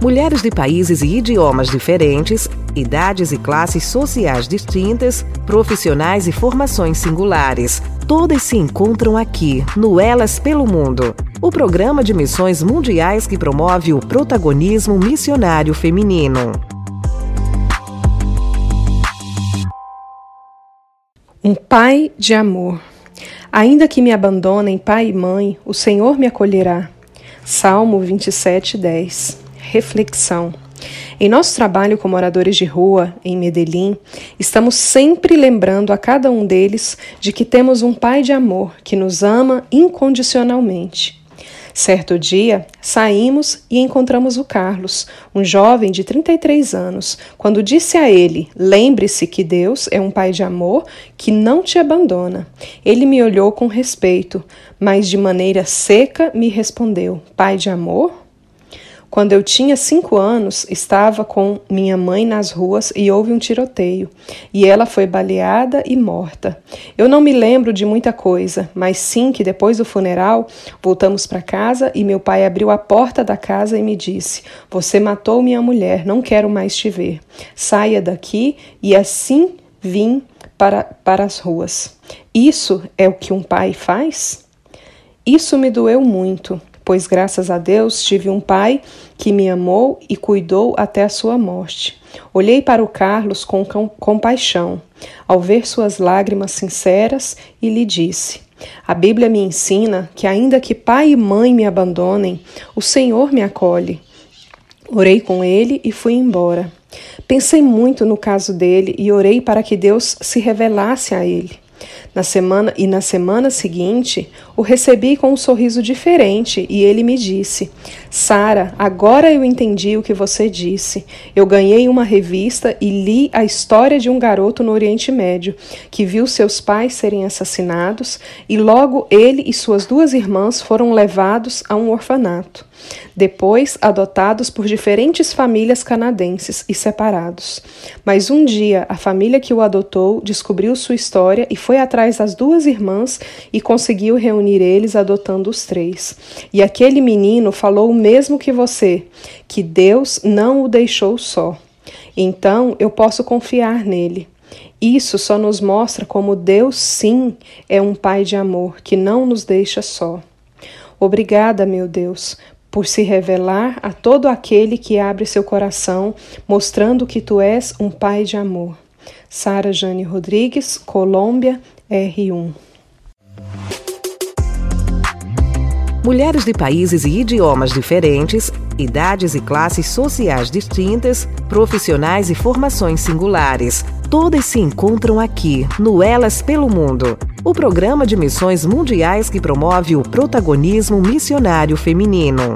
Mulheres de países e idiomas diferentes, idades e classes sociais distintas, profissionais e formações singulares. Todas se encontram aqui, no Elas pelo Mundo, o programa de missões mundiais que promove o protagonismo missionário feminino. Um pai de amor. Ainda que me abandonem pai e mãe, o Senhor me acolherá. Salmo 27, 10 reflexão. Em nosso trabalho como moradores de rua em Medellín, estamos sempre lembrando a cada um deles de que temos um Pai de amor que nos ama incondicionalmente. Certo dia, saímos e encontramos o Carlos, um jovem de 33 anos. Quando disse a ele: Lembre-se que Deus é um Pai de amor que não te abandona. Ele me olhou com respeito, mas de maneira seca me respondeu: Pai de amor? Quando eu tinha cinco anos, estava com minha mãe nas ruas e houve um tiroteio, e ela foi baleada e morta. Eu não me lembro de muita coisa, mas sim que depois do funeral voltamos para casa e meu pai abriu a porta da casa e me disse: Você matou minha mulher, não quero mais te ver. Saia daqui, e assim vim para, para as ruas. Isso é o que um pai faz? Isso me doeu muito pois graças a Deus tive um pai que me amou e cuidou até a sua morte. Olhei para o Carlos com compaixão, ao ver suas lágrimas sinceras, e lhe disse: A Bíblia me ensina que, ainda que pai e mãe me abandonem, o Senhor me acolhe. Orei com ele e fui embora. Pensei muito no caso dele e orei para que Deus se revelasse a ele. Na semana e na semana seguinte, o recebi com um sorriso diferente e ele me disse: "Sara, agora eu entendi o que você disse. Eu ganhei uma revista e li a história de um garoto no Oriente Médio que viu seus pais serem assassinados e logo ele e suas duas irmãs foram levados a um orfanato depois adotados por diferentes famílias canadenses e separados. Mas um dia a família que o adotou descobriu sua história e foi atrás das duas irmãs e conseguiu reunir eles, adotando os três. E aquele menino falou o mesmo que você, que Deus não o deixou só. Então eu posso confiar nele. Isso só nos mostra como Deus, sim, é um Pai de amor que não nos deixa só. Obrigada, meu Deus, por se revelar a todo aquele que abre seu coração, mostrando que tu és um pai de amor. Sara Jane Rodrigues, Colômbia, R1. Mulheres de países e idiomas diferentes, idades e classes sociais distintas, profissionais e formações singulares. Todas se encontram aqui, no Elas pelo Mundo, o programa de missões mundiais que promove o protagonismo missionário feminino.